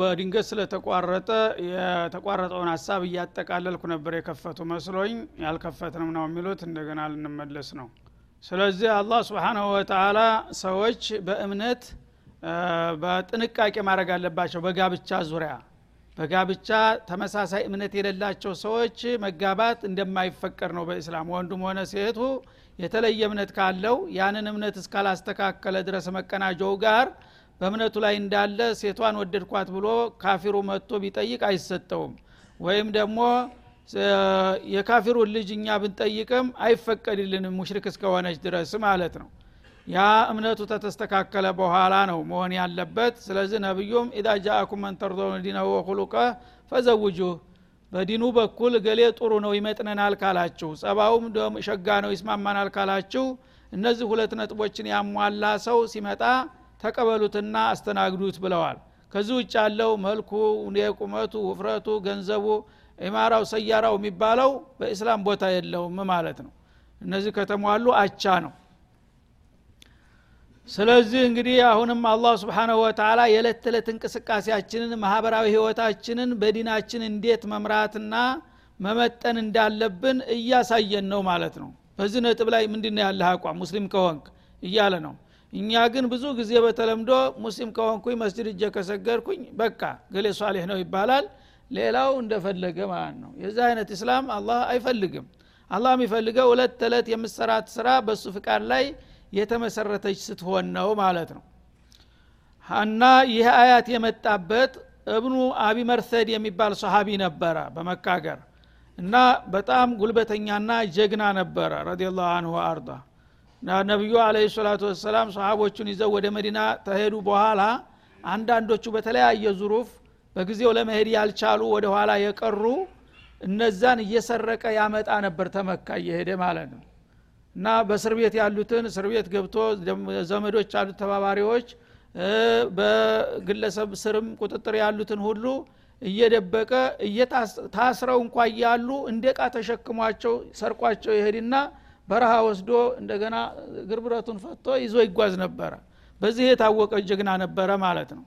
በድንገት ስለተቋረጠ የተቋረጠውን ሀሳብ እያጠቃለልኩ ነበር የከፈቱ መስሎኝ ያልከፈትንም ነው የሚሉት። እንደገና ልንመለስ ነው። ስለዚህ አላህ ስብሓናሁ ወተላ ሰዎች በእምነት በጥንቃቄ ማድረግ አለባቸው። በጋብቻ ዙሪያ በጋብቻ ተመሳሳይ እምነት የሌላቸው ሰዎች መጋባት እንደማይፈቀድ ነው በእስላም ወንዱም ሆነ ሴቱ የተለየ እምነት ካለው ያንን እምነት እስካላስተካከለ ድረስ መቀናጀው ጋር በእምነቱ ላይ እንዳለ ሴቷን ወደድኳት ብሎ ካፊሩ መጥቶ ቢጠይቅ አይሰጠውም። ወይም ደግሞ የካፊሩን ልጅ እኛ ብንጠይቅም አይፈቀድልንም ሙሽሪክ እስከሆነች ድረስ ማለት ነው። ያ እምነቱ ተተስተካከለ በኋላ ነው መሆን ያለበት። ስለዚህ ነቢዩም ኢዛ ጃአኩም መንተርዶን ዲነሁ ወኩሉቀ ፈዘውጁህ በዲኑ በኩል ገሌ ጥሩ ነው ይመጥነናል ካላችሁ ጸባውም ሸጋ ነው ይስማማናል ካላችሁ እነዚህ ሁለት ነጥቦችን ያሟላ ሰው ሲመጣ ተቀበሉትና አስተናግዱት ብለዋል። ከዚህ ውጭ ያለው መልኩ የቁመቱ ውፍረቱ ገንዘቡ ኢማራው ሰያራው የሚባለው በእስላም ቦታ የለውም ማለት ነው። እነዚህ ከተሟሉ አቻ ነው። ስለዚህ እንግዲህ አሁንም አላህ ስብሓናሁ ወተላ የዕለት ተዕለት እንቅስቃሴያችንን ማህበራዊ ህይወታችንን በዲናችን እንዴት መምራትና መመጠን እንዳለብን እያሳየን ነው ማለት ነው። በዚህ ነጥብ ላይ ምንድን ያለህ አቋም? ሙስሊም ከሆንክ እያለ ነው እኛ ግን ብዙ ጊዜ በተለምዶ ሙስሊም ከሆንኩኝ መስጅድ እጀ ከሰገድኩኝ በቃ ገሌ ሷሌህ ነው ይባላል። ሌላው እንደፈለገ ማለት ነው። የዚህ አይነት እስላም አላህ አይፈልግም። አላህ የሚፈልገው እለት ተዕለት የምሰራት ስራ በእሱ ፍቃድ ላይ የተመሰረተች ስትሆን ነው ማለት ነው። እና ይህ አያት የመጣበት እብኑ አቢ መርሰድ የሚባል ሰሃቢ ነበረ በመካገር እና በጣም ጉልበተኛና ጀግና ነበረ ረዲላሁ አንሁ አርዳ ነቢዩ አለ ሰላቱ ወሰላም ሰሃቦቹን ይዘው ወደ መዲና ተሄዱ በኋላ አንዳንዶቹ በተለያየ ዙሩፍ በጊዜው ለመሄድ ያልቻሉ ወደ ኋላ የቀሩ እነዛን እየሰረቀ ያመጣ ነበር ተመካ እየሄደ ማለት ነው። እና በእስር ቤት ያሉትን እስር ቤት ገብቶ ዘመዶች ያሉት ተባባሪዎች በግለሰብ ስርም ቁጥጥር ያሉትን ሁሉ እየደበቀ ታስረው እንኳ እያሉ እንደ ተሸክሟቸው ሰርቋቸው ይሄድና በረሃ ወስዶ እንደገና ግርብረቱን ፈቶ ይዞ ይጓዝ ነበረ። በዚህ የታወቀ ጀግና ነበረ ማለት ነው።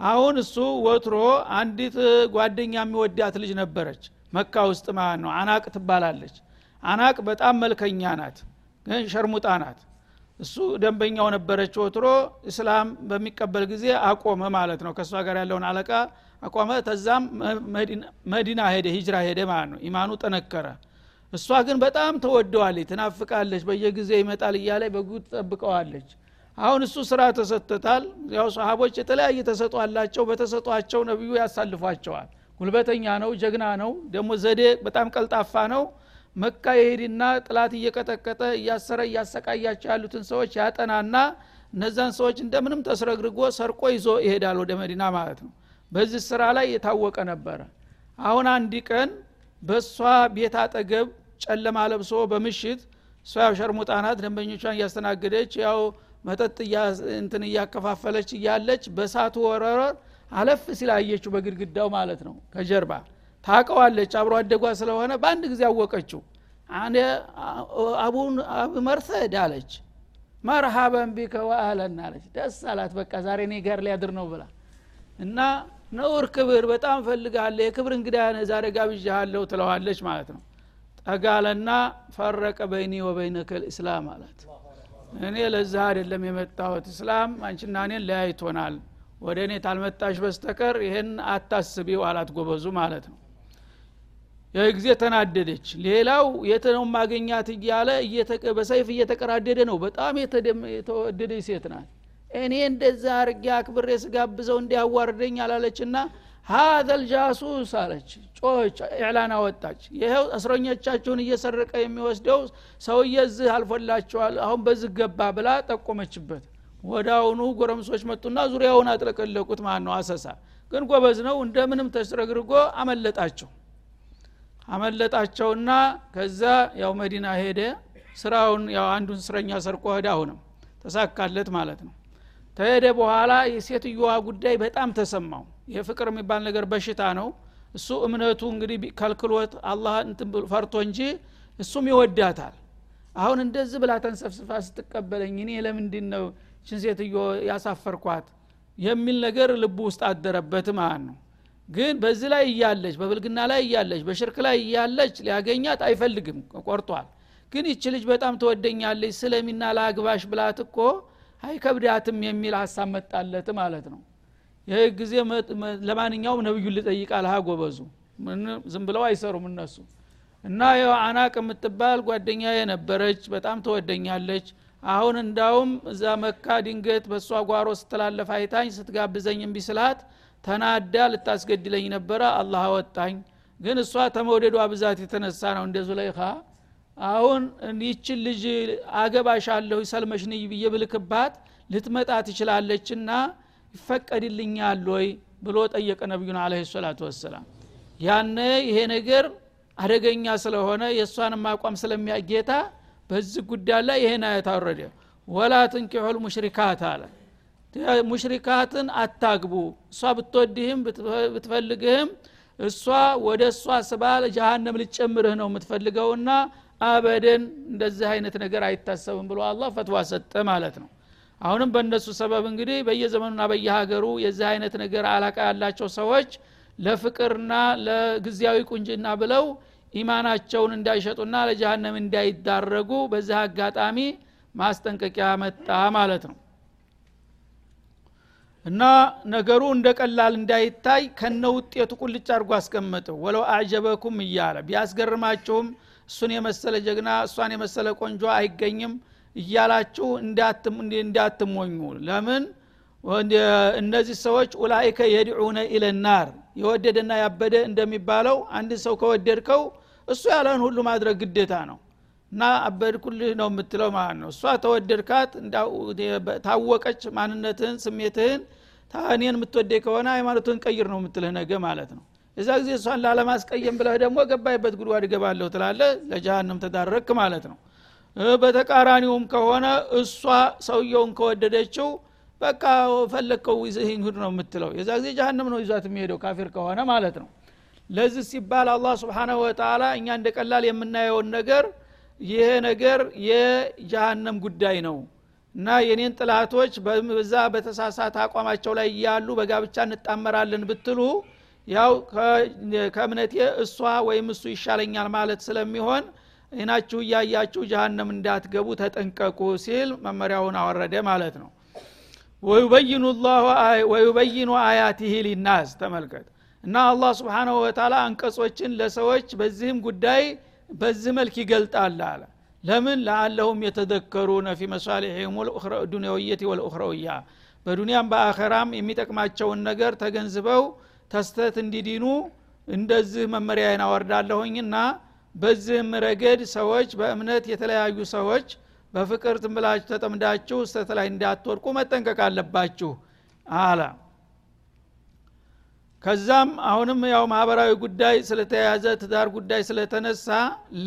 አሁን እሱ ወትሮ አንዲት ጓደኛ የሚወዳት ልጅ ነበረች መካ ውስጥ ማለት ነው። አናቅ ትባላለች። አናቅ በጣም መልከኛ ናት ግን ሸርሙጣ ናት። እሱ ደንበኛው ነበረች ወትሮ እስላም በሚቀበል ጊዜ አቆመ ማለት ነው። ከእሷ ጋር ያለውን አለቃ አቆመ። ተዛም መዲና ሄደ ሂጅራ ሄደ ማለት ነው። ኢማኑ ጠነከረ እሷ ግን በጣም ተወደዋለች ትናፍቃለች በየጊዜ ይመጣል እያለ በጉት ጠብቀዋለች አሁን እሱ ስራ ተሰጥቶታል። ያው ሰሃቦች የተለያየ ተሰጦ አላቸው። በተሰጧቸው ነቢዩ ያሳልፏቸዋል። ጉልበተኛ ነው ጀግና ነው። ደግሞ ዘዴ በጣም ቀልጣፋ ነው። መካ የሄድና ጥላት እየቀጠቀጠ እያሰረ እያሰቃያቸው ያሉትን ሰዎች ያጠናና እነዛን ሰዎች እንደምንም ተስረግርጎ ሰርቆ ይዞ ይሄዳል ወደ መዲና ማለት ነው። በዚህ ስራ ላይ የታወቀ ነበረ። አሁን አንድ ቀን በእሷ ቤት አጠገብ ጨለማ ለብሶ በምሽት እሷ ያው ደንበኞቿን እያስተናገደች ያው መጠጥ እንትን እያከፋፈለች እያለች በሳቱ ወረረ አለፍ ሲላየችው በግድግዳው ማለት ነው ከጀርባ። ታቀዋለች አብሮ አደጓ ስለሆነ በአንድ ጊዜ አወቀችው። አቡን መርሰድ አለች። መርሃበን ቢከ ወአህለን አለች። ደስ አላት። በቃ ዛሬ እኔ ጋር ሊያድር ነው ብላ እና ነውር ክብር በጣም ፈልጋለ የክብር እንግዳ ዛሬ ጋብዣሃለሁ ትለዋለች ማለት ነው ጠጋለና ፈረቀ በይኒ ወበይነከ ልእስላም አላት። እኔ ለዛ አይደለም የመጣሁት እስላም አንቺና እኔን ለያይቶናል። ወደ እኔ ታልመጣሽ በስተቀር ይህን አታስቢው አላት ጎበዙ ማለት ነው። ይህ ጊዜ ተናደደች። ሌላው የት ነው ማገኛት እያለ በሰይፍ እየተቀራደደ ነው። በጣም የተወደደች ሴት ናት። እኔ እንደዛ አርጌ አክብሬ ስጋብዘው እንዲያዋርደኝ አላለችና ሀዘል ጃሱስ አለች። ጮች ኢዕላን አወጣች። ይኸው እስረኞቻችሁን እየሰረቀ የሚወስደው ሰውዬ ዝህ አልፎላቸዋል አሁን በዝህ ገባ ብላ ጠቆመችበት። አሁኑ ጎረምሶች መጡና ዙሪያውን አጥለቀለቁት ማን ነው አሰሳ። ግን ጎበዝ ነው እንደምንም ተስረግርጎ አመለጣቸው። አመለጣቸውና ከዛ ያው መዲና ሄደ። ስራውን ያው አንዱን እስረኛ ሰርቆ ሄደ። አሁንም ተሳካለት ማለት ነው። ተሄደ በኋላ የሴትዮዋ ጉዳይ በጣም ተሰማው ይህ ፍቅር የሚባል ነገር በሽታ ነው። እሱ እምነቱ እንግዲህ ከልክሎት አላህ ፈርቶ እንጂ እሱም ይወዳታል። አሁን እንደዚህ ብላ ተንሰፍስፋ ስትቀበለኝ እኔ ለምንድን ነው ችን ሴትዮ ያሳፈርኳት የሚል ነገር ልቡ ውስጥ አደረበት ማለት ነው። ግን በዚህ ላይ እያለች በብልግና ላይ እያለች በሽርክ ላይ እያለች ሊያገኛት አይፈልግም ቆርጧል። ግን ይች ልጅ በጣም ትወደኛለች ስለሚና ለአግባሽ ብላት እኮ አይከብዳትም የሚል ሀሳብ መጣለት ማለት ነው ይህ ጊዜ ለማንኛውም ነብዩን ልጠይቃል ሀ ጎበዙ ዝም ብለው አይሰሩም እነሱ። እና ያው አናቅ የምትባል ጓደኛ የነበረች በጣም ትወደኛለች። አሁን እንዳውም እዛ መካ ድንገት በእሷ ጓሮ ስትላለፍ አይታኝ ስትጋብዘኝ እምቢ ስላት ተናዳ ልታስገድለኝ ነበረ። አላህ አወጣኝ። ግን እሷ ተመውደዷ ብዛት የተነሳ ነው እንደ ዙለይኻ። አሁን ይችን ልጅ አገባሻለሁ ሰልመሽ ንይ ብዬ ብልክባት ልትመጣ ትችላለችና ይፈቀድልኛል ወይ ብሎ ጠየቀ ነቢዩን አለ ሰላቱ ወሰላም። ያነ ይሄ ነገር አደገኛ ስለሆነ የእሷንም አቋም ስለሚያጌታ በዚህ ጉዳይ ላይ ይሄን አየት አወረደ። ወላ ትንኪሑል ሙሽሪካት አለ። ሙሽሪካትን አታግቡ። እሷ ብትወድህም ብትፈልግህም እሷ ወደ እሷ ስባ ጀሃነም ልጨምርህ ነው የምትፈልገውና አበደን እንደዚህ አይነት ነገር አይታሰብም ብሎ አላህ ፈትዋ ሰጠ ማለት ነው አሁንም በእነሱ ሰበብ እንግዲህ በየዘመኑና በየሀገሩ የዚህ አይነት ነገር አላቃ ያላቸው ሰዎች ለፍቅርና ለጊዜያዊ ቁንጅና ብለው ኢማናቸውን እንዳይሸጡና ለጀሃነም እንዳይዳረጉ በዚህ አጋጣሚ ማስጠንቀቂያ መጣ ማለት ነው። እና ነገሩ እንደ ቀላል እንዳይታይ ከነ ውጤቱ ቁልጭ አድርጎ አስቀምጠው ወለው አዕጀበኩም እያለ ቢያስገርማችሁም እሱን የመሰለ ጀግና እሷን የመሰለ ቆንጆ አይገኝም እያላችሁ እንዳትሞኙ። ለምን? እነዚህ ሰዎች ኡላይከ የድዑነ ኢለናር የወደደና ያበደ እንደሚባለው አንድ ሰው ከወደድከው እሱ ያለህን ሁሉ ማድረግ ግዴታ ነው። እና አበድኩልህ ነው የምትለው ማለት ነው። እሷ ተወደድካት ታወቀች ማንነትህን ስሜትህን እኔን የምትወደ ከሆነ ሃይማኖትን ቀይር ነው የምትልህ ነገ ማለት ነው። የዛ ጊዜ እሷን ላለማስቀየም ብለህ ደግሞ ገባይበት ጉድጓድ እገባለሁ ትላለ ለጃሃንም ተዳረክ ማለት ነው በተቃራኒውም ከሆነ እሷ ሰውየውን ከወደደችው በቃ ፈለግከው ይዘህኝ ሁድ ነው የምትለው። የዛ ጊዜ ጃሃንም ነው ይዟት የሚሄደው ካፊር ከሆነ ማለት ነው። ለዚህ ሲባል አላህ ስብሓናሁ ወተላ እኛ እንደ ቀላል የምናየውን ነገር ይሄ ነገር የጀሃነም ጉዳይ ነው እና የኔን ጥላቶች በዛ በተሳሳተ አቋማቸው ላይ እያሉ በጋብቻ እንጣመራለን ብትሉ ያው ከእምነቴ እሷ ወይም እሱ ይሻለኛል ማለት ስለሚሆን አይናችሁ እያያችሁ ጀሃነም እንዳትገቡ ተጠንቀቁ ሲል መመሪያውን አወረደ ማለት ነው። ወዩበይኑ አያቲህ ሊናስ ተመልከት። እና አላህ ስብሓናሁ ወተላ አንቀጾችን ለሰዎች በዚህም ጉዳይ በዚህ መልክ ይገልጣል አለ። ለምን? ለአለሁም የተዘከሩነ ፊ መሳሊሕም ዱንያውየት ወልኡኽረውያ በዱንያም በአኸራም የሚጠቅማቸውን ነገር ተገንዝበው ተስተት እንዲዲኑ እንደዚህ መመሪያዬን አወርዳለሁኝና በዚህም ረገድ ሰዎች በእምነት የተለያዩ ሰዎች በፍቅር ትንብላችሁ ተጠምዳችሁ ስተት ላይ እንዳትወድቁ መጠንቀቅ አለባችሁ አላ ከዛም አሁንም ያው ማህበራዊ ጉዳይ ስለተያዘ ትዳር ጉዳይ ስለተነሳ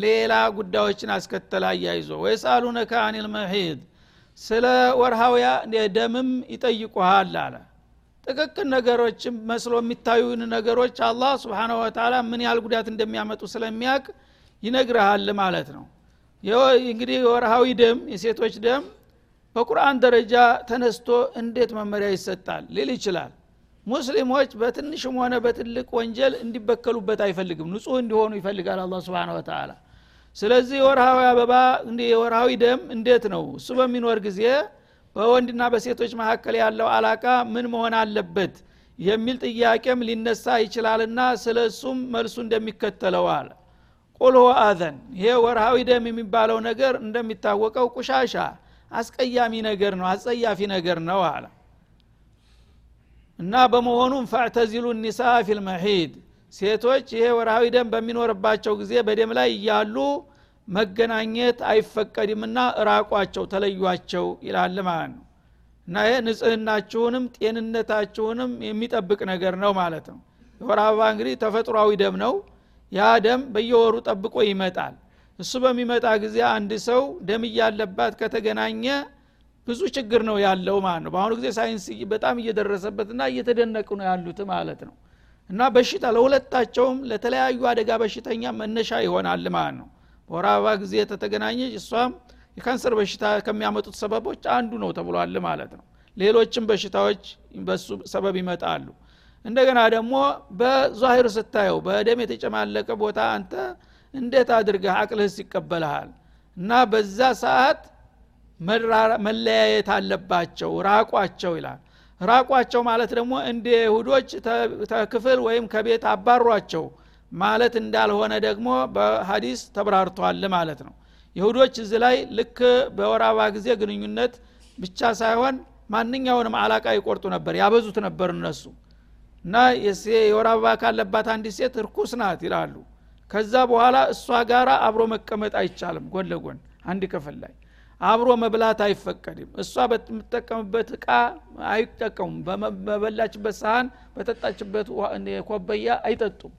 ሌላ ጉዳዮችን አስከተለ አያይዞ ወይሳሉነከ አኒል መሒድ ስለ ወርሃውያ ደምም ይጠይቁሃል አለ። ጥቅቅን ነገሮችም መስሎ የሚታዩን ነገሮች አላህ ስብሓነ ወተላ ምን ያህል ጉዳት እንደሚያመጡ ስለሚያቅ ይነግርሃል ማለት ነው። እንግዲህ የወርሃዊ ደም የሴቶች ደም በቁርአን ደረጃ ተነስቶ እንዴት መመሪያ ይሰጣል ሊል ይችላል። ሙስሊሞች በትንሽም ሆነ በትልቅ ወንጀል እንዲበከሉበት አይፈልግም። ንጹህ እንዲሆኑ ይፈልጋል አላ ስብን ወተላ ስለዚህ የወርሃዊ አበባ የወርሃዊ ደም እንዴት ነው? እሱ በሚኖር ጊዜ በወንድና በሴቶች መካከል ያለው አላቃ ምን መሆን አለበት የሚል ጥያቄም ሊነሳ ይችላልና ስለ እሱም መልሱ እንደሚከተለው አለ ቁል ሁወ አዘን። ይሄ ወርሃዊ ደም የሚባለው ነገር እንደሚታወቀው ቁሻሻ አስቀያሚ ነገር ነው አጸያፊ ነገር ነው አለ። እና በመሆኑም ፈዕተዚሉ ኒሳ في المحيض ሴቶች ይሄ ወርሃዊ ደም በሚኖርባቸው ጊዜ በደም ላይ እያሉ መገናኘት አይፈቀድምና እራቋቸው ተለዩቸው ይላል ማለት ነው። እና ይሄ ንጽህናችሁንም ጤንነታችሁንም የሚጠብቅ ነገር ነው ማለት ነው። የወር አበባ እንግዲህ ተፈጥሯዊ ደም ነው ያ ደም በየወሩ ጠብቆ ይመጣል። እሱ በሚመጣ ጊዜ አንድ ሰው ደም እያለባት ከተገናኘ ብዙ ችግር ነው ያለው ማለት ነው። በአሁኑ ጊዜ ሳይንስ በጣም እየደረሰበትና እየተደነቁ ነው ያሉት ማለት ነው። እና በሽታ ለሁለታቸውም ለተለያዩ አደጋ በሽተኛ መነሻ ይሆናል ማለት ነው። በወር አበባ ጊዜ የተገናኘች እሷም የካንሰር በሽታ ከሚያመጡት ሰበቦች አንዱ ነው ተብሏል ማለት ነው። ሌሎችም በሽታዎች በሱ ሰበብ ይመጣሉ እንደገና ደግሞ በዛሂር ስታየው በደም የተጨማለቀ ቦታ አንተ እንዴት አድርገህ አቅልህስ ይቀበልሃል? እና በዛ ሰዓት መለያየት አለባቸው ራቋቸው ይላል። ራቋቸው ማለት ደግሞ እንደ ይሁዶች ተክፍል ወይም ከቤት አባሯቸው ማለት እንዳልሆነ ደግሞ በሀዲስ ተብራርቷል ማለት ነው። ይሁዶች እዚህ ላይ ልክ በወራባ ጊዜ ግንኙነት ብቻ ሳይሆን ማንኛውንም አላቃ ይቆርጡ ነበር ያበዙት ነበር እነሱ እና የወር አበባ ካለባት አንዲት ሴት እርኩስ ናት ይላሉ። ከዛ በኋላ እሷ ጋር አብሮ መቀመጥ አይቻልም ጎን ለጎን አንድ ክፍል ላይ። አብሮ መብላት አይፈቀድም። እሷ በምትጠቀምበት እቃ አይጠቀሙም። በበላችበት ሳህን በጠጣችበት ኮበያ አይጠጡም።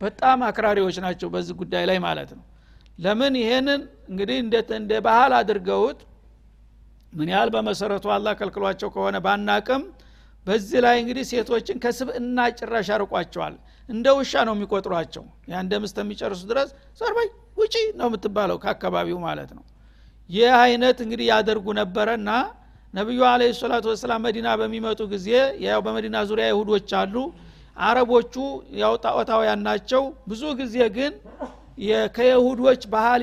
በጣም አክራሪዎች ናቸው በዚህ ጉዳይ ላይ ማለት ነው። ለምን ይሄንን እንግዲህ እንደ ባህል አድርገውት ምን ያህል በመሰረቱ አላ ከልክሏቸው ከሆነ ባናቅም በዚህ ላይ እንግዲህ ሴቶችን ከስብእና ጭራሽ ያርቋቸዋል እንደ ውሻ ነው የሚቆጥሯቸው። ያ እንደ የሚጨርሱ ድረስ ሰርበይ ውጪ ነው የምትባለው ከአካባቢው ማለት ነው። ይህ አይነት እንግዲህ ያደርጉ ነበረና ነቢዩ አለ ሰላቱ ወሰላም መዲና በሚመጡ ጊዜ ያው በመዲና ዙሪያ ይሁዶች አሉ። አረቦቹ ያው ጣዖታውያን ናቸው። ብዙ ጊዜ ግን ከየሁዶች ባህል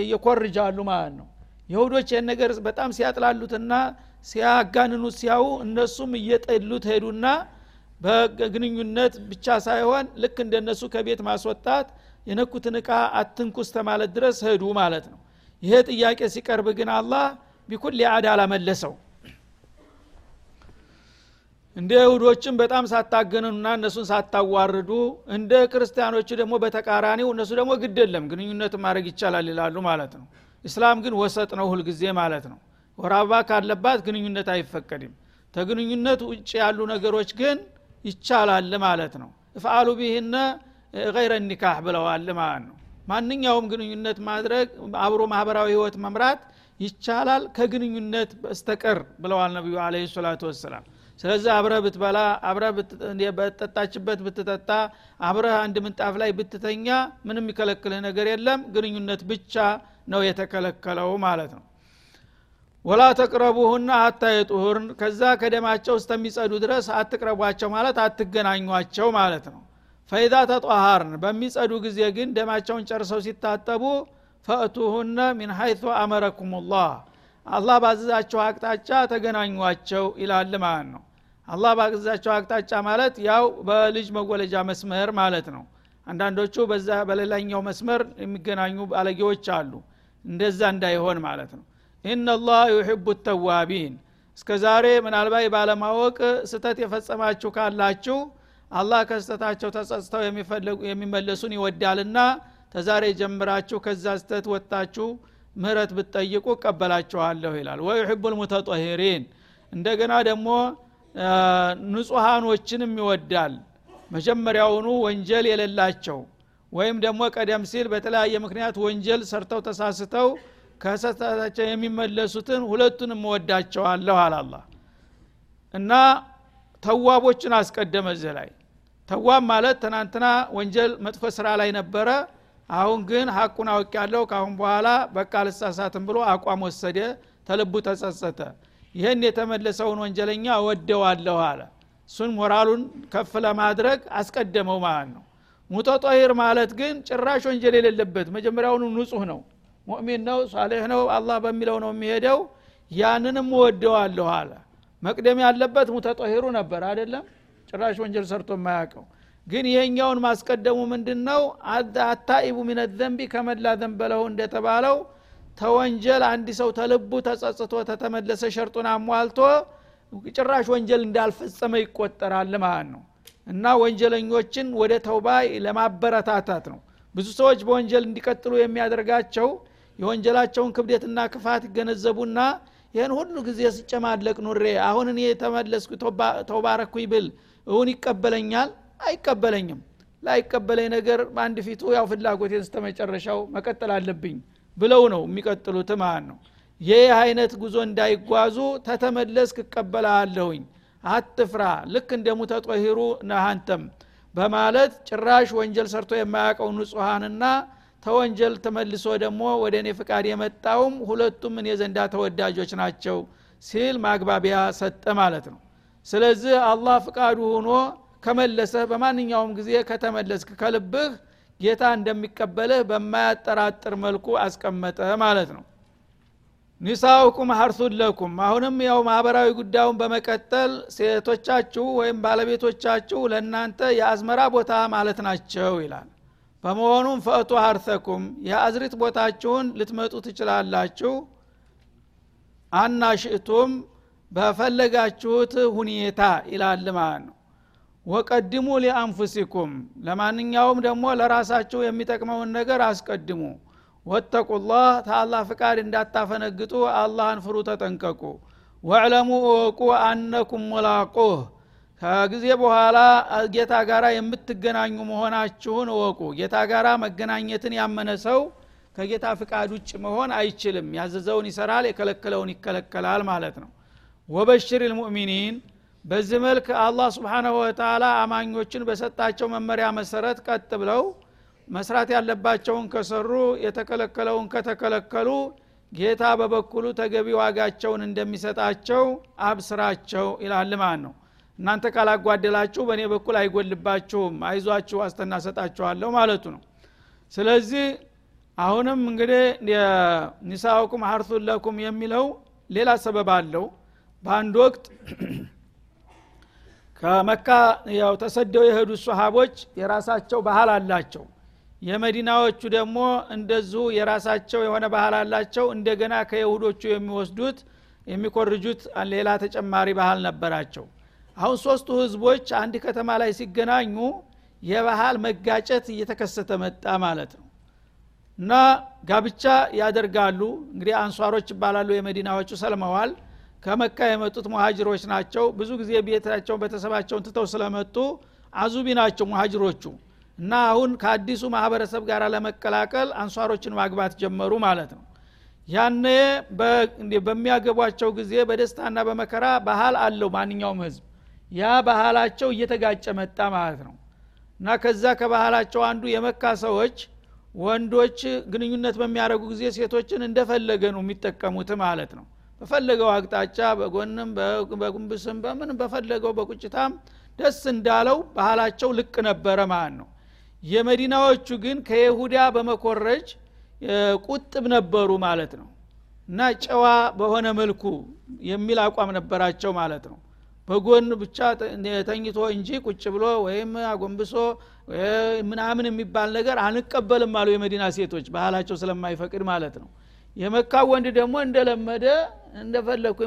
እየኮርጃሉ ማለት ነው። የሁዶች ይህን ነገር በጣም ሲያጥላሉትና ሲያጋንኑት ሲያው እነሱም እየጠሉት ሄዱና በግንኙነት ብቻ ሳይሆን ልክ እንደነሱ ከቤት ማስወጣት የነኩትን እቃ አትንኩስ ተማለት ድረስ ሄዱ ማለት ነው። ይሄ ጥያቄ ሲቀርብ ግን አላህ ቢኩል አዳላ መለሰው እንደ ይሁዶችም በጣም ሳታገንኑና እነሱን ሳታዋርዱ እንደ ክርስቲያኖቹ ደግሞ በተቃራኒው እነሱ ደግሞ ግድ የለም ግንኙነት ማድረግ ይቻላል ይላሉ ማለት ነው። እስላም ግን ወሰጥ ነው ሁልጊዜ ማለት ነው ወራባ ካለባት ግንኙነት አይፈቀድም። ተግንኙነት ውጭ ያሉ ነገሮች ግን ይቻላል ማለት ነው። እፍአሉ ቢህነ ገይረ ኒካህ ብለዋል ማለት ነው። ማንኛውም ግንኙነት ማድረግ አብሮ ማህበራዊ ህይወት መምራት ይቻላል ከግንኙነት በስተቀር ብለዋል ነቢዩ አለ ሰላቱ ወሰላም። ስለዚህ አብረህ ብትበላ አብረህ በጠጣችበት ብትጠጣ አብረህ አንድ ምንጣፍ ላይ ብትተኛ ምንም የሚከለክልህ ነገር የለም። ግንኙነት ብቻ ነው የተከለከለው ማለት ነው ወላ ተቅረቡሁና አታ ከዛ ከደማቸው እስተሚጸዱ ድረስ አትቅረቧቸው ማለት አትገናኟቸው ማለት ነው። ፈይዛ ተጧሃርን በሚጸዱ ጊዜ ግን ደማቸውን ጨርሰው ሲታጠቡ ፈእቱሁነ ሚን ሀይቱ አመረኩም ላህ አላህ ባዘዛቸው አቅጣጫ ተገናኟቸው ይላል ማለት ነው። አላህ ባዘዛቸው አቅጣጫ ማለት ያው በልጅ መወለጃ መስመር ማለት ነው። አንዳንዶቹ በዛ በሌላኛው መስመር የሚገናኙ ባለጌዎች አሉ። እንደዛ እንዳይሆን ማለት ነው ኢነላህ ዩሕቡ ተዋቢን። እስከ ዛሬ ምናልባት ባለማወቅ ስተት የፈጸማችሁ ካላችሁ አላህ ከስተታቸው ተጸጽተው የሚመለሱን ይወዳልና ተዛሬ ጀምራችሁ ከዛ ስተት ወጥታችሁ ምህረት ብትጠይቁ እቀበላችኋለሁ ይላል። ወዩሕቡ ልሙተጠሂሪን። እንደገና ደግሞ ንጹሃኖችንም ይወዳል። መጀመሪያውኑ ወንጀል የሌላቸው ወይም ደግሞ ቀደም ሲል በተለያየ ምክንያት ወንጀል ሰርተው ተሳስተው ከሰታቸው የሚመለሱትን ሁለቱንም እወዳቸዋለሁ አላላ እና ተዋቦችን አስቀደመ እዚህ ላይ። ተዋብ ማለት ትናንትና ወንጀል መጥፎ ስራ ላይ ነበረ አሁን ግን ሀቁን አውቅ ያለው ካአሁን በኋላ በቃ ልሳሳትም ብሎ አቋም ወሰደ ተልቡ ተጸጸተ። ይህን የተመለሰውን ወንጀለኛ እወደዋለሁ አለ። እሱን ሞራሉን ከፍ ለማድረግ አስቀደመው ማለት ነው። ሙተጦሂር ማለት ግን ጭራሽ ወንጀል የሌለበት መጀመሪያውኑ ንጹህ ነው ሙእሚን ነው ሳሌህ ነው አላህ በሚለው ነው የሚሄደው። ያንንም እወደዋለሁ አለ። መቅደም ያለበት ሙተጦሂሩ ነበር አይደለም? ጭራሽ ወንጀል ሰርቶ የማያውቀው። ግን ይሄኛውን ማስቀደሙ ምንድን ነው አታኢቡ ሚነ ዘንቢ ከመላ ዘንበለሁ እንደተባለው ተወንጀል አንድ ሰው ተልቡ ተጸጽቶ ተተመለሰ ሸርጡን አሟልቶ ጭራሽ ወንጀል እንዳልፈጸመ ይቆጠራል ማለት ነው። እና ወንጀለኞችን ወደ ተውባ ለማበረታታት ነው። ብዙ ሰዎች በወንጀል እንዲቀጥሉ የሚያደርጋቸው የወንጀላቸውን ክብደትና ክፋት ይገነዘቡና ይህን ሁሉ ጊዜ ስጨማለቅ ኑሬ አሁን እኔ የተመለስኩ ተውባረኩኝ ብል እውን ይቀበለኛል? አይቀበለኝም። ላይቀበለኝ ነገር በአንድ ፊቱ ያው ፍላጎቴን ስተመጨረሻው መቀጠል አለብኝ ብለው ነው የሚቀጥሉት ማለት ነው። ይህ አይነት ጉዞ እንዳይጓዙ ተተመለስክ እቀበላለሁኝ። አትፍራ ልክ እንደ ሙተጦሂሩ ነሃንተም በማለት ጭራሽ ወንጀል ሰርቶ የማያውቀው ንጹሐንና ተወንጀል ተመልሶ ደግሞ ወደ እኔ ፍቃድ የመጣውም ሁለቱም እኔ ዘንዳ ተወዳጆች ናቸው ሲል ማግባቢያ ሰጠ ማለት ነው። ስለዚህ አላህ ፍቃዱ ሆኖ ከመለሰህ በማንኛውም ጊዜ ከተመለስክ ከልብህ ጌታ እንደሚቀበልህ በማያጠራጥር መልኩ አስቀመጠ ማለት ነው። ኒሳኡኩም ሀርሱን ለኩም። አሁንም ያው ማህበራዊ ጉዳዩን በመቀጠል ሴቶቻችሁ ወይም ባለቤቶቻችሁ ለእናንተ የአዝመራ ቦታ ማለት ናቸው ይላል በመሆኑም ፈእቱ ሀርተኩም የአዝሪት ቦታችሁን ልትመጡ ትችላላችሁ። አናሽእቱም በፈለጋችሁት ሁኔታ ይላል ማለት ነው። ወቀድሙ ሊአንፉሲኩም ለማንኛውም ደግሞ ለራሳችሁ የሚጠቅመውን ነገር አስቀድሙ። ወተቁላህ ተአላህ ፍቃድ እንዳታፈነግጡ አላህን ፍሩ ተጠንቀቁ። ወዕለሙ እወቁ አነኩም ሙላቁህ ከጊዜ በኋላ ጌታ ጋራ የምትገናኙ መሆናችሁን እወቁ። ጌታ ጋራ መገናኘትን ያመነ ሰው ከጌታ ፍቃድ ውጭ መሆን አይችልም። ያዘዘውን ይሰራል የከለከለውን ይከለከላል ማለት ነው። ወበሽር ልሙእሚኒን በዚህ መልክ አላህ ስብሓናሁ ወተላ አማኞችን በሰጣቸው መመሪያ መሰረት ቀጥ ብለው መስራት ያለባቸውን ከሰሩ የተከለከለውን ከተከለከሉ ጌታ በበኩሉ ተገቢ ዋጋቸውን እንደሚሰጣቸው አብስራቸው ይላል ማለት ነው እናንተ ካላጓደላችሁ በእኔ በኩል አይጎልባችሁም አይዟችሁ ዋስትና ሰጣችኋለሁ ማለቱ ነው። ስለዚህ አሁንም እንግዲህ ኒሳውኩም ሀርቱን ለኩም የሚለው ሌላ ሰበብ አለው። በአንድ ወቅት ከመካ ያው ተሰደው የሄዱ ሰሃቦች የራሳቸው ባህል አላቸው። የመዲናዎቹ ደግሞ እንደዚሁ የራሳቸው የሆነ ባህል አላቸው። እንደገና ከይሁዶቹ የሚወስዱት የሚኮርጁት ሌላ ተጨማሪ ባህል ነበራቸው አሁን ሶስቱ ህዝቦች አንድ ከተማ ላይ ሲገናኙ የባህል መጋጨት እየተከሰተ መጣ ማለት ነው። እና ጋብቻ ያደርጋሉ። እንግዲህ አንሷሮች ይባላሉ የመዲናዎቹ ሰልመዋል ከመካ የመጡት ሙሀጅሮች ናቸው። ብዙ ጊዜ ቤታቸውን ቤተሰባቸውን ትተው ስለመጡ አዙቢ ናቸው ሙሀጅሮቹ እና አሁን ከአዲሱ ማህበረሰብ ጋር ለመቀላቀል አንሷሮችን ማግባት ጀመሩ ማለት ነው። ያነ በሚያገቧቸው ጊዜ በደስታና በመከራ ባህል አለው ማንኛውም ህዝብ ያ ባህላቸው እየተጋጨ መጣ ማለት ነው። እና ከዛ ከባህላቸው አንዱ የመካ ሰዎች ወንዶች ግንኙነት በሚያደርጉ ጊዜ ሴቶችን እንደፈለገ ነው የሚጠቀሙት ማለት ነው። በፈለገው አቅጣጫ በጎንም በጉንብስም በምንም በፈለገው በቁጭታም ደስ እንዳለው ባህላቸው ልቅ ነበረ ማለት ነው። የመዲናዎቹ ግን ከይሁዳ በመኮረጅ ቁጥብ ነበሩ ማለት ነው። እና ጨዋ በሆነ መልኩ የሚል አቋም ነበራቸው ማለት ነው በጎን ብቻ ተኝቶ እንጂ ቁጭ ብሎ ወይም አጎንብሶ ምናምን የሚባል ነገር አንቀበልም አሉ የመዲና ሴቶች ባህላቸው ስለማይፈቅድ ማለት ነው። የመካ ወንድ ደግሞ እንደለመደ እንደፈለግኩ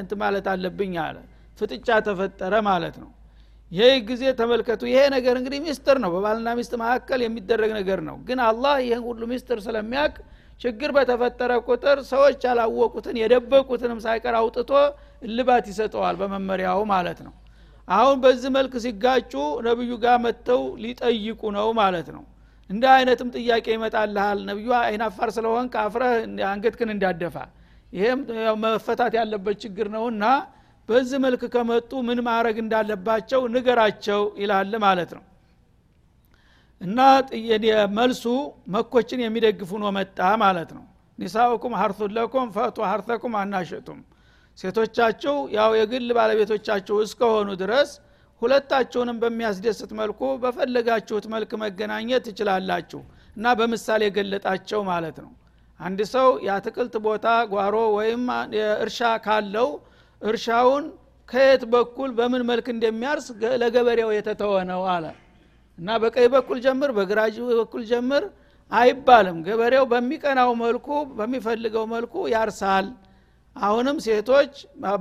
እንት ማለት አለብኝ አለ። ፍጥጫ ተፈጠረ ማለት ነው። ይህ ጊዜ ተመልከቱ። ይሄ ነገር እንግዲህ ሚስጥር ነው። በባልና ሚስት መካከል የሚደረግ ነገር ነው። ግን አላህ ይህን ሁሉ ሚስጥር ስለሚያውቅ ችግር በተፈጠረ ቁጥር ሰዎች ያላወቁትን የደበቁትንም ሳይቀር አውጥቶ እልባት ይሰጠዋል በመመሪያው ማለት ነው። አሁን በዚህ መልክ ሲጋጩ ነብዩ ጋር መጥተው ሊጠይቁ ነው ማለት ነው። እንደ አይነትም ጥያቄ ይመጣልሃል። ነቢዩ አይናፋር ስለሆን አፍረህ አንገትክን እንዳደፋ ይሄም መፈታት ያለበት ችግር ነውና በዚህ መልክ ከመጡ ምን ማድረግ እንዳለባቸው ንገራቸው ይላል ማለት ነው እና መልሱ መኮችን የሚደግፉ ነው መጣ ማለት ነው። ኒሳኡኩም ሀርቱን ለኩም ፈቱ ሀርተኩም አናሽጡም ሴቶቻችሁ ያው የግል ባለቤቶቻችሁ እስከሆኑ ድረስ ሁለታችሁንም በሚያስደስት መልኩ በፈለጋችሁት መልክ መገናኘት ትችላላችሁ እና በምሳሌ የገለጣቸው ማለት ነው። አንድ ሰው የአትክልት ቦታ ጓሮ ወይም እርሻ ካለው እርሻውን ከየት በኩል በምን መልክ እንደሚያርስ ለገበሬው የተተወ ነው አለ እና በቀኝ በኩል ጀምር በግራጅ በኩል ጀምር አይባልም። ገበሬው በሚቀናው መልኩ በሚፈልገው መልኩ ያርሳል። አሁንም ሴቶች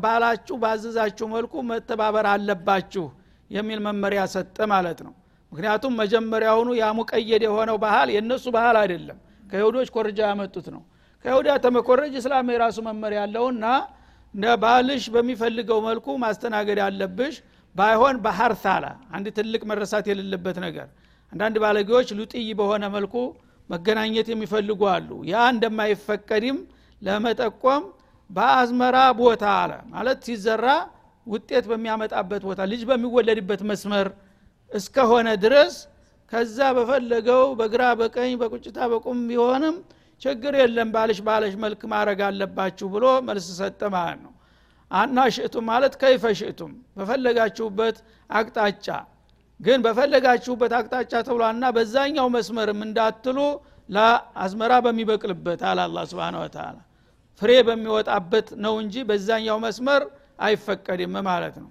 ባላችሁ ባዘዛችሁ መልኩ መተባበር አለባችሁ የሚል መመሪያ ሰጠ ማለት ነው። ምክንያቱም መጀመሪያውኑ ያ ሙቀየድ የሆነው ባህል የእነሱ ባህል አይደለም። ከይሁዶች ኮርጃ ያመጡት ነው። ከይሁዳ ተመኮረጅ እስላም የራሱ መመሪያ ያለውና ባልሽ በሚፈልገው መልኩ ማስተናገድ ያለብሽ ባይሆን ባህርት አለ አንድ ትልቅ መረሳት የሌለበት ነገር። አንዳንድ ባለጌዎች ሉጥይ በሆነ መልኩ መገናኘት የሚፈልጉ አሉ። ያ እንደማይፈቀድም ለመጠቆም በአዝመራ ቦታ አለ። ማለት ሲዘራ ውጤት በሚያመጣበት ቦታ ልጅ በሚወለድበት መስመር እስከሆነ ድረስ ከዛ በፈለገው በግራ በቀኝ በቁጭታ በቁም ቢሆንም ችግር የለም ባልሽ ባለሽ መልክ ማድረግ አለባችሁ ብሎ መልስ ሰጠ ማለት ነው አና ሽእቱም ማለት ከይፈ ሽእቱም በፈለጋችሁበት አቅጣጫ። ግን በፈለጋችሁበት አቅጣጫ ተብሏና በዛኛው መስመርም እንዳትሉ ለአዝመራ በሚበቅልበት አለ አላ ስብን ወተላ ፍሬ በሚወጣበት ነው እንጂ በዛኛው መስመር አይፈቀድም ማለት ነው።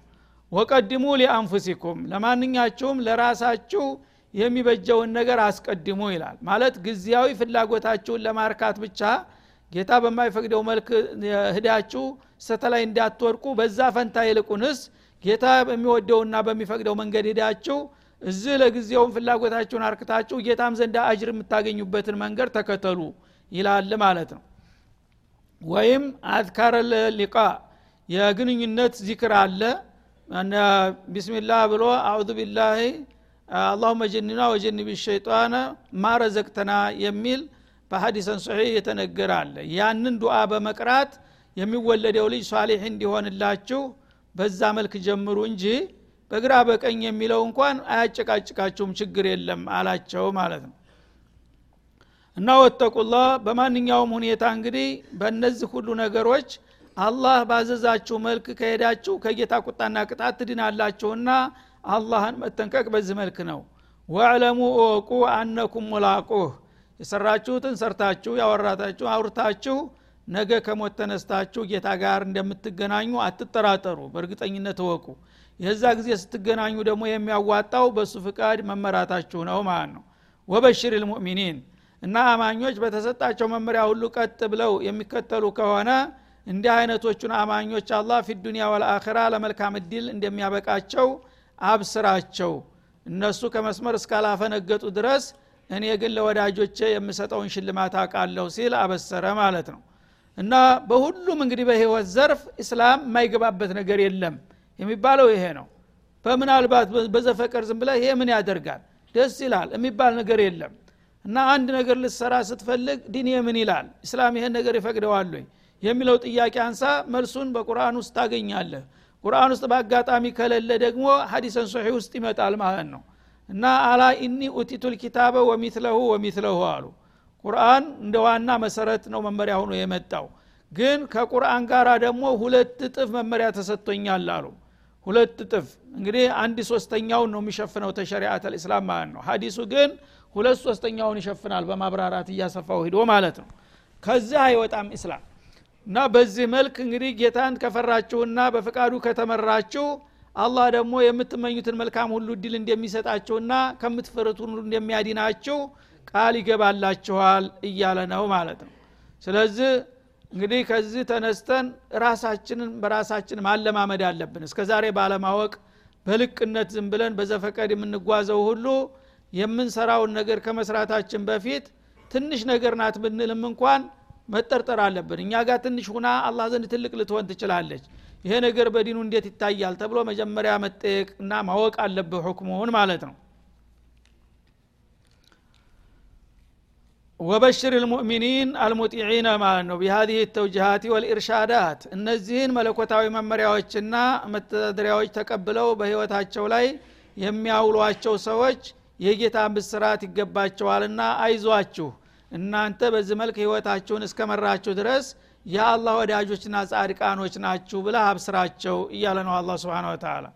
ወቀድሙ ሊአንፉሲኩም ለማንኛችሁም ለራሳችሁ የሚበጀውን ነገር አስቀድሙ ይላል። ማለት ጊዜያዊ ፍላጎታችሁን ለማርካት ብቻ ጌታ በማይፈቅደው መልክ ህዳችሁ ሰተላይ እንዳትወድቁ በዛ ፈንታ ይልቁንስ ጌታ በሚወደውና በሚፈቅደው መንገድ ሄዳችሁ እዚህ ለጊዜውም ፍላጎታችሁን አርክታችሁ ጌታም ዘንድ አጅር የምታገኙበትን መንገድ ተከተሉ ይላል ማለት ነው። ወይም አዝካረ ሊቃ የግንኙነት ዚክር አለ። ቢስሚላህ ብሎ አዑዙ ቢላህ አላሁመ ጀኒና ወጀኒብ ሸይጣነ ማረዘቅተና የሚል በሀዲሰን ሶሒህ የተነገረ አለ። ያንን ዱዓ በመቅራት የሚወለደው ልጅ ሷሊሕ እንዲሆንላችሁ በዛ መልክ ጀምሩ እንጂ በግራ በቀኝ የሚለው እንኳን አያጨቃጭቃችሁም ችግር የለም አላቸው ማለት ነው። እና ወተቁላህ በማንኛውም ሁኔታ እንግዲህ በእነዚህ ሁሉ ነገሮች አላህ ባዘዛችሁ መልክ ከሄዳችሁ ከጌታ ቁጣና ቅጣት ትድናላችሁና አላህን መጠንቀቅ በዚህ መልክ ነው። ወዕለሙ እወቁ አነኩም ሙላቁህ የሰራችሁትን ሰርታችሁ ያወራታችሁ አውርታችሁ ነገ ከሞት ተነስታችሁ ጌታ ጋር እንደምትገናኙ አትጠራጠሩ። በእርግጠኝነት እወቁ። የዛ ጊዜ ስትገናኙ ደግሞ የሚያዋጣው በእሱ ፍቃድ መመራታችሁ ነው ማለት ነው። ወበሽር ልሙእሚኒን እና አማኞች በተሰጣቸው መመሪያ ሁሉ ቀጥ ብለው የሚከተሉ ከሆነ እንዲህ አይነቶቹን አማኞች አላህ ፊ ዱኒያ ወልአኸራ ለመልካም እድል እንደሚያበቃቸው አብስራቸው። እነሱ ከመስመር እስካላፈነገጡ ድረስ እኔ ግን ለወዳጆቼ የምሰጠውን ሽልማት አውቃለሁ ሲል አበሰረ ማለት ነው። እና በሁሉም እንግዲህ በህይወት ዘርፍ እስላም የማይገባበት ነገር የለም የሚባለው ይሄ ነው። በምናልባት በዘፈቀር ዝም ብለ ይሄ ምን ያደርጋል? ደስ ይላል የሚባል ነገር የለም። እና አንድ ነገር ልሰራ ስትፈልግ ዲን ምን ይላል? እስላም ይሄን ነገር ይፈቅደዋል የሚለው ጥያቄ አንሳ መልሱን በቁርአን ውስጥ ታገኛለህ። ቁርአን ውስጥ በአጋጣሚ ከሌለ ደግሞ ሀዲሰን ሶሒ ውስጥ ይመጣል ማለት ነው እና አላ ኢኒ ኡቲቱ ልኪታበ ወሚትለሁ ወሚትለሁ አሉ። ቁርአን እንደ ዋና መሰረት ነው መመሪያ ሆኖ የመጣው። ግን ከቁርአን ጋር ደግሞ ሁለት እጥፍ መመሪያ ተሰጥቶኛል አሉ። ሁለት እጥፍ እንግዲህ አንድ ሶስተኛውን ነው የሚሸፍነው ተሸሪአት ልእስላም ማለት ነው። ሀዲሱ ግን ሁለት ሶስተኛውን ይሸፍናል በማብራራት እያሰፋው ሂዶ ማለት ነው። ከዚህ አይወጣም ኢስላም። እና በዚህ መልክ እንግዲህ ጌታን ከፈራችሁና በፍቃዱ ከተመራችሁ አላህ ደግሞ የምትመኙትን መልካም ሁሉ እድል እንደሚሰጣችሁና ከምትፈሩት ሁሉ እንደሚያዲናችሁ ቃል ይገባላችኋል እያለ ነው ማለት ነው። ስለዚህ እንግዲህ ከዚህ ተነስተን ራሳችንን በራሳችን ማለማመድ አለብን። እስከ ዛሬ ባለማወቅ በልቅነት ዝም ብለን በዘፈቀድ የምንጓዘው ሁሉ የምንሰራውን ነገር ከመስራታችን በፊት ትንሽ ነገር ናት ብንልም እንኳን መጠርጠር አለብን። እኛ ጋር ትንሽ ሁና አላህ ዘንድ ትልቅ ልትሆን ትችላለች ይሄ ነገር በዲኑ እንዴት ይታያል ተብሎ መጀመሪያ መጠየቅ እና ማወቅ አለብህ ሁክሙን ማለት ነው። ወበሽር ልሙእሚኒን አልሙጢዒነ ማለት ነው። ቢሃዚህ ተውጅሃቲ ወልኢርሻዳት። እነዚህን መለኮታዊ መመሪያዎችና መተዳደሪያዎች ተቀብለው በህይወታቸው ላይ የሚያውሏቸው ሰዎች የጌታ ብስራት ይገባቸዋልና አይዟችሁ። እናንተ በዚህ መልክ ህይወታችሁን እስከመራችሁ ድረስ የአላህ ወዳጆችና ጻድቃኖች ናችሁ ብለ አብስራቸው እያለ ነው አላ ስብን ወተላ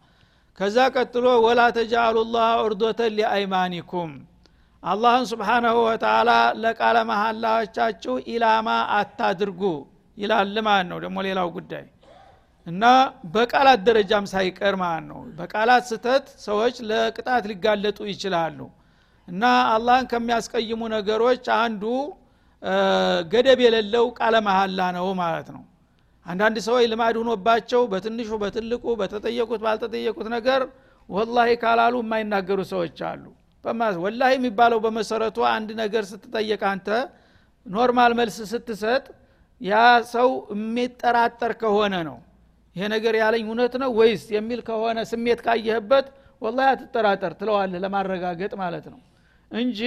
ከዛ ቀጥሎ ወላ ተጃአሉ ላህ ዑርዶተን ሊአይማኒኩም። አላህን ስብሓናሁ ወተላ ለቃለ መሐላዎቻችሁ ኢላማ አታድርጉ ይላል ማለት ነው። ደግሞ ሌላው ጉዳይ እና በቃላት ደረጃም ሳይቀር ማለት ነው። በቃላት ስተት ሰዎች ለቅጣት ሊጋለጡ ይችላሉ። እና አላህን ከሚያስቀይሙ ነገሮች አንዱ ገደብ የሌለው ቃለ መሐላ ነው ማለት ነው። አንዳንድ ሰዎች ልማድ ሁኖባቸው በትንሹ በትልቁ በተጠየቁት ባልተጠየቁት ነገር ወላሂ ካላሉ የማይናገሩ ሰዎች አሉ። ወላሂ የሚባለው በመሰረቱ አንድ ነገር ስትጠየቅ አንተ normal መልስ ስትሰጥ ያ ሰው የሚጠራጠር ከሆነ ነው። ይሄ ነገር ያለኝ እውነት ነው ወይስ የሚል ከሆነ ስሜት ካየህበት ወላሂ አትጠራጠር ትለዋለህ ለማረጋገጥ ማለት ነው። እንጂ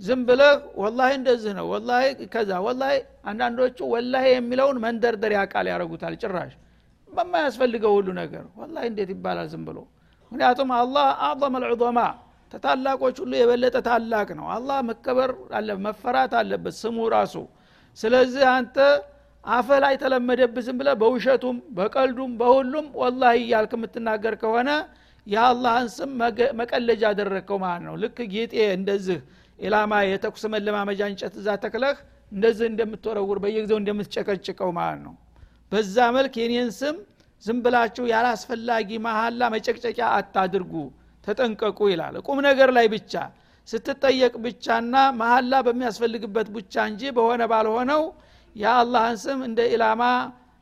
ዝም ብለህ ወላሂ እንደዚህ ነው ወላሂ ከዛ ወላሂ አንዳንዶቹ ወላሂ የሚለውን መንደርደሪያ ቃል ያደረጉታል ጭራሽ። በማያስፈልገው ሁሉ ነገር ወላሂ እንዴት ይባላል ዝም ብሎ? ምክንያቱም አላህ አዕظም ልዑظማ ተታላቆች ሁሉ የበለጠ ታላቅ ነው። አላህ መከበር አለ መፈራት አለበት ስሙ ራሱ። ስለዚህ አንተ አፈ ላይ ተለመደብህ ዝም ብለ በውሸቱም በቀልዱም በሁሉም ወላሂ እያልክ የምትናገር ከሆነ የአላህን ስም መቀለጃ አደረግከው ማለት ነው? ልክ ጌጤ እንደዚህ ኢላማ የተኩስ መለማመጃ እንጨት እዛ ተክለህ እንደዚህ እንደምትወረውር በየጊዜው እንደምትጨቀጭቀው ማለት ነው። በዛ መልክ የኔን ስም ዝም ብላችሁ ያላስፈላጊ መሀላ መጨቅጨቂያ አታድርጉ ተጠንቀቁ ይላል። ቁም ነገር ላይ ብቻ ስትጠየቅ ብቻና መሀላ በሚያስፈልግበት ብቻ እንጂ በሆነ ባልሆነው የአላህን ስም እንደ ኢላማ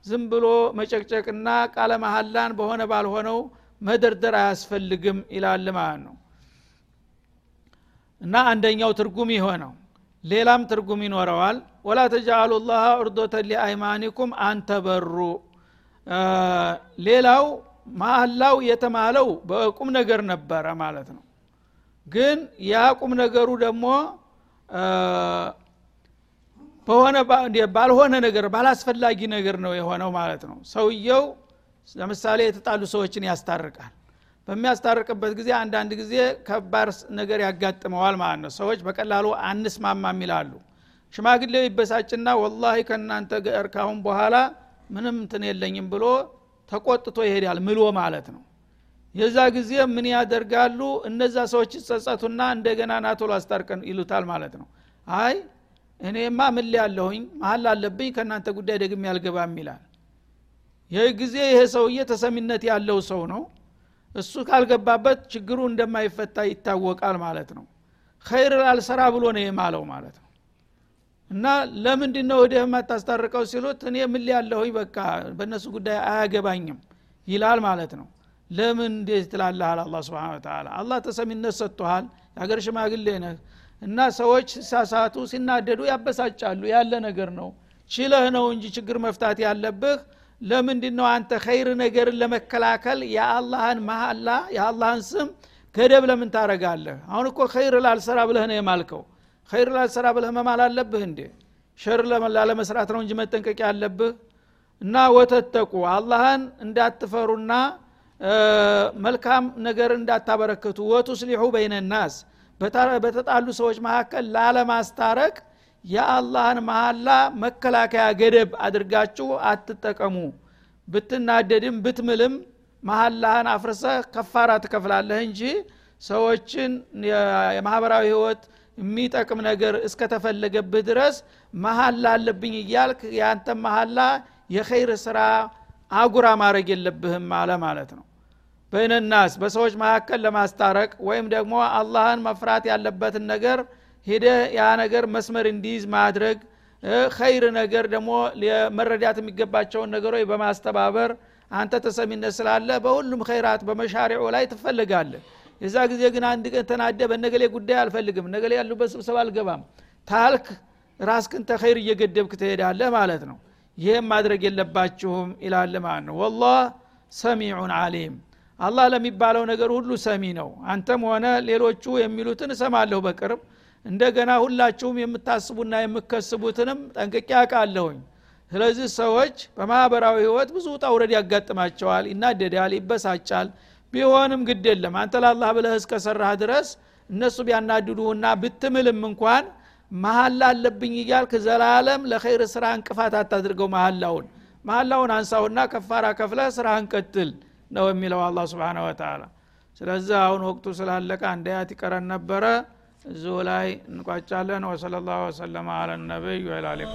ዝም ብሎ መጨቅጨቅና ቃለ መሀላን በሆነ ባልሆነው መደርደር አያስፈልግም ይላል ማለት ነው እና አንደኛው ትርጉም የሆነው ሌላም ትርጉም ይኖረዋል። ወላ ተጃአሉ ላህ ዑርዶተን ሊአይማኒኩም አንተበሩ ሌላው ማላው የተማለው በቁም ነገር ነበረ ማለት ነው። ግን ያ ቁም ነገሩ ደግሞ በሆነ ባልሆነ ነገር ባላስፈላጊ ነገር ነው የሆነው ማለት ነው። ሰውየው ለምሳሌ የተጣሉ ሰዎችን ያስታርቃል በሚያስታርቅበት ጊዜ አንዳንድ ጊዜ ከባድ ነገር ያጋጥመዋል ማለት ነው። ሰዎች በቀላሉ አንስማማም ይላሉ። ሽማግሌው ይበሳጭና ወላሂ ከእናንተ ጋር ካሁን በኋላ ምንም እንትን የለኝም ብሎ ተቆጥቶ ይሄዳል ምሎ ማለት ነው። የዛ ጊዜ ምን ያደርጋሉ? እነዛ ሰዎች ይጸጸቱና እንደገና ናቶሎ አስታርቀን ይሉታል ማለት ነው። አይ እኔማ ምን ያለሁኝ መሀል አለብኝ ከእናንተ ጉዳይ ደግሜ ያልገባም ይላል። ይህ ጊዜ ይሄ ሰውዬ ተሰሚነት ያለው ሰው ነው እሱ ካልገባበት ችግሩ እንደማይፈታ ይታወቃል ማለት ነው። ኸይር አልሰራ ብሎ ነው የማለው ማለት ነው። እና ለምንድ ነው ወደ የማታስታርቀው ሲሉት እኔ ምን ያለሁኝ በቃ በእነሱ ጉዳይ አያገባኝም ይላል ማለት ነው። ለምን እንዴት ትላለሃል አላ ስብን ተላ አላህ ተሰሚነት ሰጥቶሃል የሀገር ሽማግሌ ነህ እና ሰዎች ሲሳሳቱ ሲናደዱ ያበሳጫሉ። ያለ ነገር ነው። ችለህ ነው እንጂ ችግር መፍታት ያለብህ ለምንድ ነው አንተ ኸይር ነገርን ለመከላከል የአላህን መሀላ የአላህን ስም ገደብ ለምን ታረጋለህ አሁን እኮ ኸይር ላልሰራ ብለህ ነው የማልከው። ኸይር ላልሰራ ብለህ መማል አለብህ እንዴ? ሸር ላለመስራት ነው እንጂ መጠንቀቅ ያለብህ? እና ወተተቁ አላህን እንዳትፈሩና መልካም ነገር እንዳታበረክቱ። ወቱስሊሑ በይነ ናስ በተጣሉ ሰዎች መካከል ላለማስታረቅ የአላህን መሀላ መከላከያ ገደብ አድርጋችሁ አትጠቀሙ። ብትናደድም ብትምልም መሀላህን አፍርሰህ ከፋራ ትከፍላለህ እንጂ ሰዎችን የማህበራዊ ህይወት የሚጠቅም ነገር እስከተፈለገብህ ድረስ መሀላ አለብኝ እያልክ የአንተ መሀላ የኸይር ስራ አጉራ ማድረግ የለብህም አለ ማለት ነው። በይነናስ በሰዎች መካከል ለማስታረቅ ወይም ደግሞ አላህን መፍራት ያለበትን ነገር ሄደ ያ ነገር መስመር እንዲይዝ ማድረግ ኸይር ነገር ደግሞ መረዳት የሚገባቸውን ነገሮች በማስተባበር አንተ ተሰሚነት ስላለ በሁሉም ኸይራት በመሻሪዑ ላይ ትፈልጋለህ። የዛ ጊዜ ግን አንድ ቀን ተናደ በነገሌ ጉዳይ አልፈልግም ነገሌ ያሉበት ስብሰባ አልገባም ታልክ ራስክን ተኸይር እየገደብክ ትሄዳለህ ማለት ነው። ይህም ማድረግ የለባችሁም ይላል ማለት ነው። ወላህ ሰሚዑን አሊም አላህ ለሚባለው ነገር ሁሉ ሰሚ ነው። አንተም ሆነ ሌሎቹ የሚሉትን እሰማለሁ በቅርብ እንደገና ሁላችሁም የምታስቡና የምከስቡትንም ጠንቅቄ አውቃለሁኝ። ስለዚህ ሰዎች በማህበራዊ ህይወት ብዙ ውጣ ውረድ ያጋጥማቸዋል ይናደዳል ይበሳጫል። ቢሆንም ግድ የለም። አንተ ላላህ ብለህ እስከሰራህ ድረስ እነሱ ቢያናድዱህና ብትምልም እንኳን መሀላ አለብኝ እያልክ ዘላለም ለኸይር ስራ እንቅፋት አታድርገው መሀላውን መሀላውን አንሳውና ከፋራ ከፍለህ ስራህን ቀጥል ነው የሚለው አላ ስብን ወተላ ስለዚህ አሁን ወቅቱ ስላለቀ አንድ አያት ይቀረን ነበረ እዚሁ ላይ እንቋጫለን። ወሰለ ላሁ ወሰለማ አለ ነቢይ ወላ ሊቃ